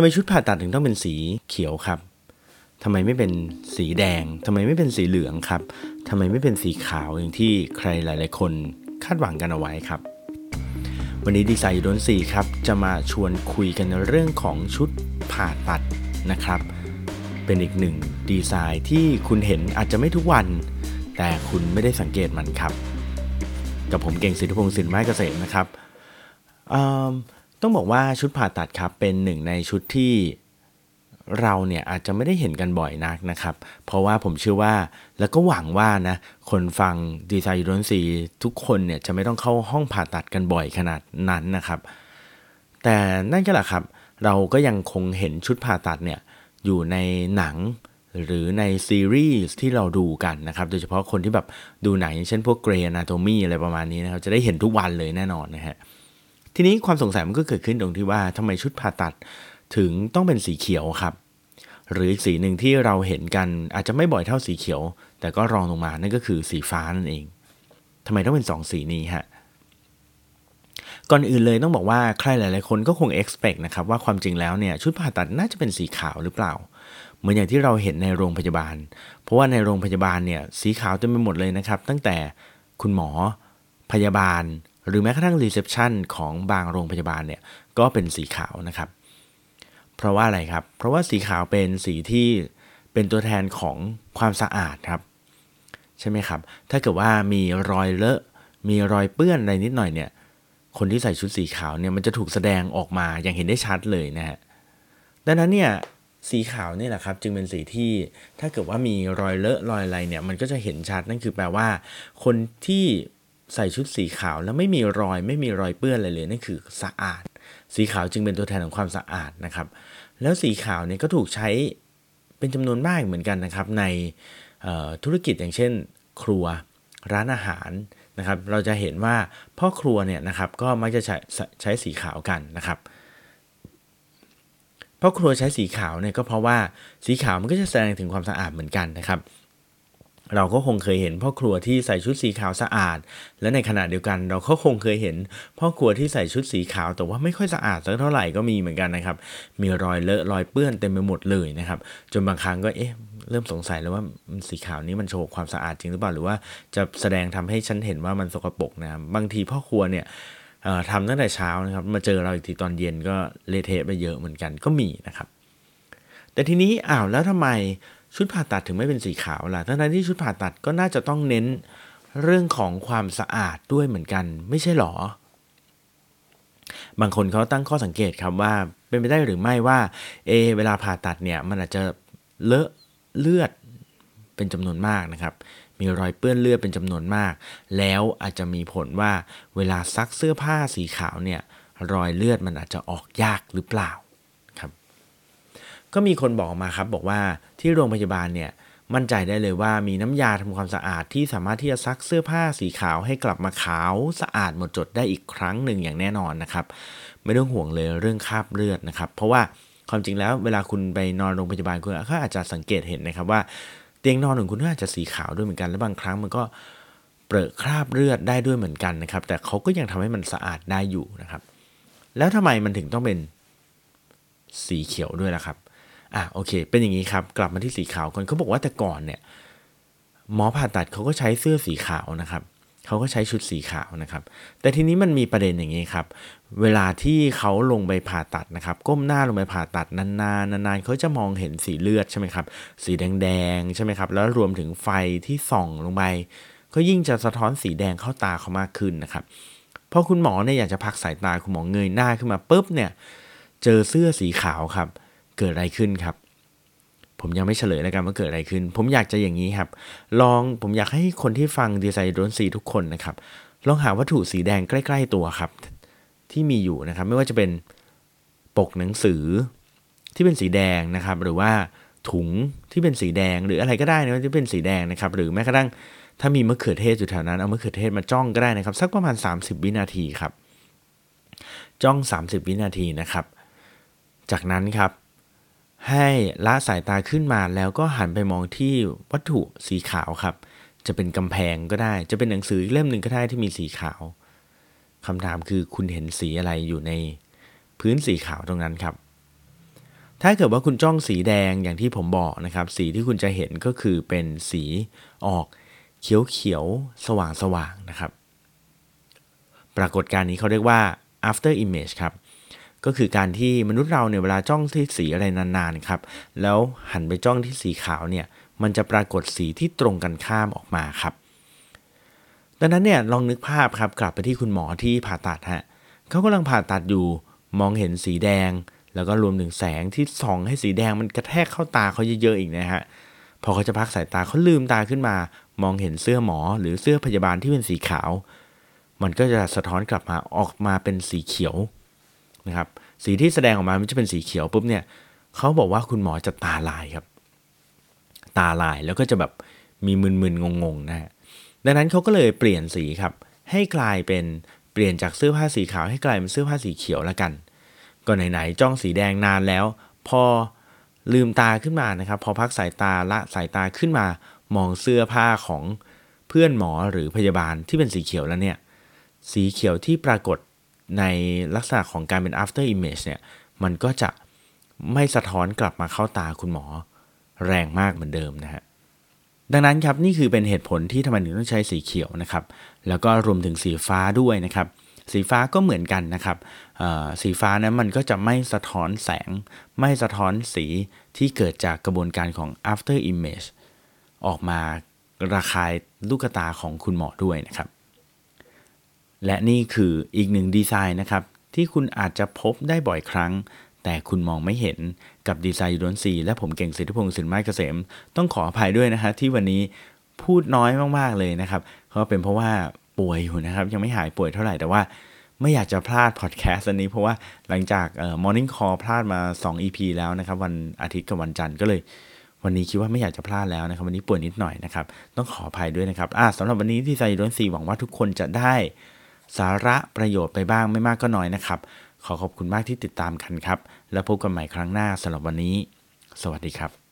ทำไมชุดผ่าตัดถึงต้องเป็นสีเขียวครับทำไมไม่เป็นสีแดงทำไมไม่เป็นสีเหลืองครับทำไมไม่เป็นสีขาวอย่างที่ใครหลาย ๆ คนคาดหวังกันเอาไว้ครับ วันนี้ดีไซน์ยูโดนสีครับ จะมาชวนคุยกันในเรื่องของชุดผ่าตัดนะครับ เป็นอีกหนึ่งดีไซน์ที่คุณเห็นอาจจะไม่ทุกวัน แต่คุณไม่ได้สังเกตมันครับ กับผมเก่งสิทธิพงศ์สินไม้เกษมนะครับ ต้องบอกว่าชุดผ่าตัดครับเป็นหนึ่งในชุดที่เราเนี่ยอาจจะไม่ได้เห็นกันบ่อยนักนะครับ เพราะว่าผมเชื่อว่าแล้วก็หวังว่านะคนฟังดีไซน์ยูโรนซีทุกคนเนี่ยจะไม่ต้องเข้าห้องผ่าตัดกันบ่อยขนาดนั้นนะครับ แต่นั่นก็แหละครับ เราก็ยังคงเห็นชุดผ่าตัดเนี่ยอยู่ในหนังหรือในซีรีส์ที่เราดูกันนะครับ โดยเฉพาะคนที่แบบดูหนังเช่นพวกเกรย์นาโตมีอะไรประมาณนี้นะครับ จะได้เห็นทุกวันเลยแน่นอนนะฮะ ทีนี้ความสงสัยมันก็เกิดขึ้นตรงที่ว่าทำไมชุดผ่าตัดถึงต้องเป็นสีเขียวครับ หรืออีกสีหนึ่งที่เราเห็นกันอาจจะไม่บ่อยเท่าสีเขียว แต่ก็รองลงมานั่นก็คือสีฟ้านั่นเองทำไมต้องเป็น 2 สีนี้ฮะก่อนอื่นเลยต้องบอกว่าใครหลาย ๆ คนก็คง expect นะครับว่าความจริงแล้วเนี่ยชุดผ่าตัดน่าจะเป็นสีขาวหรือเปล่า เหมือนอย่างที่เราเห็นในโรงพยาบาล เพราะว่าในโรงพยาบาลเนี่ยสีขาวเต็มไปหมดเลยนะครับ ตั้งแต่คุณหมอพยาบาล หรือแม้กระทั่ง reception ของบางโรงพยาบาลเนี่ยก็เป็นสีขาวนะครับ เพราะว่าอะไรครับ เพราะว่าสีขาวเป็นสีที่เป็นตัวแทนของความสะอาดครับ ใช่ไหมครับ ถ้าเกิดว่ามีรอยเลอะ มีรอยเปื้อนอะไรนิดหน่อยเนี่ย คนที่ใส่ชุดสีขาวเนี่ยมันจะถูกแสดงออกมาอย่างเห็นได้ชัดเลยนะฮะ ดังนั้นเนี่ยสีขาวนี่แหละครับจึงเป็นสีที่ถ้าเกิดว่ามีรอยเลอะรอยอะไรเนี่ยมันก็จะเห็นชัดนั่นคือแปลว่า คนที่ ใส่ชุดสีขาวแล้วไม่มีรอยไม่มีรอยเปื้อนอะไรเลยนั่นคือสะอาด สีขาวจึงเป็นตัวแทนของความสะอาดนะครับ แล้วสีขาวเนี่ยก็ถูกใช้เป็นจำนวนมากเหมือนกันนะครับ ในธุรกิจอย่างเช่น ครัวร้านอาหารนะครับ เราจะเห็นว่าพ่อครัวเนี่ยนะครับก็มักจะใช้ใช้สีขาวกันนะครับพ่อครัวใช้สีขาวเนี่ยก็เพราะว่าสีขาวมันก็จะแสดงถึงความสะอาดเหมือนกันนะครับ เราก็คงเคยเห็นพ่อครัวที่ใส่ชุดสีขาวสะอาด และในขณะเดียวกันเราก็คงเคยเห็นพ่อครัวที่ใส่ชุดสีขาวแต่ว่าไม่ค่อยสะอาดสักเท่าไหร่ก็มีเหมือนกันนะครับ มีรอยเลอะรอยเปื้อนเต็มไปหมดเลยนะครับ จนบางครั้งก็เอ๊ะเริ่มสงสัยแล้วว่าสีขาวนี้มันโชว์ความสะอาดจริงหรือเปล่าหรือว่าจะแสดงทำให้ฉันเห็นว่ามันสกปรกนะบางทีพ่อครัวเนี่ยทำตั้งแต่เช้านะครับ มาเจอเราอีกทีตอนเย็นก็เละเทะไปเยอะเหมือนกันก็มีนะครับ แต่ทีนี้อ้าวแล้วทำไม ชุดผ่าตัดถึงไม่เป็นสีขาวล่ะ ทั้งที่ชุดผ่าตัดก็น่าจะต้องเน้นเรื่องของความสะอาดด้วยเหมือนกัน ไม่ใช่หรอ บางคนเขาตั้งข้อสังเกตครับว่าเป็นไปได้หรือไม่ว่า เอ เวลาผ่าตัดเนี่ยมันอาจจะเลอะเลือดเป็นจำนวนมากนะครับ มีรอยเปื้อนเลือดเป็นจำนวนมาก แล้วอาจจะมีผลว่าเวลาซักเสื้อผ้าสีขาวเนี่ย รอยเลือดมันอาจจะออกยากหรือเปล่า ก็มีคนบอกมาครับบอกว่าที่โรงพยาบาลเนี่ยมั่นใจได้เลยว่ามีน้ำยาทำความสะอาดที่สามารถที่จะซักเสื้อผ้าสีขาวให้กลับมาขาวสะอาดหมดจดได้อีกครั้งหนึ่งอย่างแน่นอนนะครับ ไม่ต้องห่วงเลยเรื่องคราบเลือดนะครับ เพราะว่าความจริงแล้วเวลาคุณไปนอนโรงพยาบาลคุณก็อาจจะสังเกตเห็นนะครับว่า เตียงนอนของคุณก็อาจจะสีขาวด้วยเหมือนกันและบางครั้งมันก็เปรอะคราบเลือดได้ด้วยเหมือนกันนะครับ แต่เขาก็ยังทำให้มันสะอาดได้อยู่นะครับ แล้วทำไมมันถึงต้องเป็นสีเขียวด้วยล่ะครับ อะโอเค เป็นอย่างนี้ครับ กลับมาที่สีขาวก่อนเขาบอกว่าแต่ก่อนเนี่ย หมอผ่าตัดเขาก็ใช้เสื้อสีขาวนะครับเขาก็ใช้ชุดสีขาวนะครับ แต่ทีนี้มันมีประเด็นอย่างนี้ครับ เวลาที่เขาลงไปผ่าตัดนะครับ ก้มหน้าลงไปผ่าตัดนานๆนานๆเขาจะมองเห็นสีเลือดใช่ไหมครับ สีแดงๆใช่ไหมครับ แล้วรวมถึงไฟที่ส่องลงไปก็ยิ่งจะสะท้อนสีแดงเข้าตาเขามากขึ้นนะครับพอคุณหมอเนี่ยอยากจะพักสายตาคุณหมอเงยหน้าขึ้นมาปุ๊บเนี่ย เจอเสื้อสีขาวครับ เกิดอะไรขึ้นครับ ผมยังไม่เฉลยแล้วกันว่าเกิดอะไรขึ้น ผมอยากจะอย่างนี้ครับ ลองผมอยากให้คนที่ฟังดีไซน์โดนสีทุกคนนะครับ ลองหาวัตถุสีแดงใกล้ๆตัวครับ ที่มีอยู่นะครับ ไม่ว่าจะเป็นปกหนังสือที่เป็นสีแดงนะครับ หรือว่าถุงที่เป็นสีแดงหรืออะไรก็ได้นะที่เป็นสีแดงนะครับ หรือแม้กระทั่งถ้ามีมะเขือเทศอยู่แถวนั้นเอามะเขือเทศมาจ้องก็ได้นะครับ สักประมาณ 30 วินาทีครับ จ้อง 30 วินาทีนะครับ จากนั้นครับ ให้ละสายตาขึ้นมาแล้วก็หันไปมองที่วัตถุสีขาวครับ จะเป็นกำแพงก็ได้ จะเป็นหนังสือเล่มหนึ่งก็ได้ที่มีสีขาวคำถามคือคุณเห็นสีอะไรอยู่ในพื้นสีขาวตรงนั้นครับ ถ้าเกิดว่าคุณจ้องสีแดงอย่างที่ผมบอกนะครับ สีที่คุณจะเห็นก็คือเป็นสีออกเขียวเขียวสว่างสว่างนะครับ ปรากฏการณ์นี้เขาเรียกว่า after image ครับ ก็คือการที่มนุษย์เราเนี่ยเวลาจ้องที่สีอะไรนานๆครับ แล้วหันไปจ้องที่สีขาวเนี่ย มันจะปรากฏสีที่ตรงกันข้ามออกมาครับ ดังนั้นเนี่ยลองนึกภาพครับกลับไปที่คุณหมอที่ผ่าตัดฮะเขากำลังผ่าตัดอยู่มองเห็นสีแดง แล้วก็รวมถึงแสงที่ส่องให้สีแดงมันกระแทกเข้าตาเขาเยอะๆอีกนะฮะพอเขาจะพักสายตาเขาลืมตาขึ้นมา มองเห็นเสื้อหมอหรือเสื้อพยาบาลที่เป็นสีขาว มันก็จะสะท้อนกลับมาออกมาเป็นสีเขียว นะครับ สีที่แสดงออกมามันจะเป็นสีเขียวปุ๊บเนี่ยเขาบอกว่าคุณหมอจะตาลายครับ ตาลายแล้วก็จะแบบมีมึนๆงงๆนะฮะดังนั้นเขาก็เลยเปลี่ยนสีครับ ให้กลายเป็นเปลี่ยนจากเสื้อผ้าสีขาวให้กลายเป็นเสื้อผ้าสีเขียวละกัน ก็ไหนๆจ้องสีแดงนานแล้ว พอลืมตาขึ้นมานะครับ พอพักสายตาละสายตาขึ้นมามองเสื้อผ้าของเพื่อนหมอหรือพยาบาลที่เป็นสีเขียวแล้วเนี่ย สีเขียวที่ปรากฏ ในลักษณะของการเป็น after image เนี่ย มันก็จะไม่สะท้อนกลับมาเข้าตาคุณหมอแรงมากเหมือนเดิมนะฮะ ดังนั้นครับนี่คือเป็นเหตุผลที่ทำไมถึงต้องใช้สีเขียวนะครับ แล้วก็รวมถึงสีฟ้าด้วยนะครับ สีฟ้าก็เหมือนกันนะครับ สีฟ้านั้นมันก็จะไม่สะท้อนแสง ไม่สะท้อนสีที่เกิดจากกระบวนการของ after image ออกมาระคายลูกตาของคุณหมอด้วยนะครับ และนี่คืออีกหนึ่งดีไซน์นะครับ ที่คุณอาจจะพบได้บ่อยครั้ง แต่คุณมองไม่เห็นกับ Design You Don't See และผมเก่งสิทธิพงศ์สินไม้เกษม ต้องขออภัยด้วยนะฮะที่วันนี้พูดน้อยมากๆเลยนะครับเพราะเป็นเพราะว่าป่วยอยู่นะครับ ยังไม่หายป่วยเท่าไหร่แต่ว่าไม่อยากจะพลาดพอดแคสต์อันนี้เพราะว่าหลังจากเอ่อ Morning Call พลาดมา 2 EP แล้วนะครับ วันอาทิตย์กับวันจันทร์ก็เลย วันนี้คิดว่าไม่อยากจะพลาดแล้วนะครับ วันนี้ป่วยนิดหน่อยนะครับ ต้องขออภัยด้วยนะครับอ่าสำหรับวันนี้ที่ไซดอนซีหวังว่าทุกคนจะได้ สาระประโยชน์ไปบ้างไม่มากก็น้อยนะครับ ขอขอบคุณมากที่ติดตามกันครับ แล้วพบกันใหม่ครั้งหน้าสำหรับวันนี้ สวัสดีครับ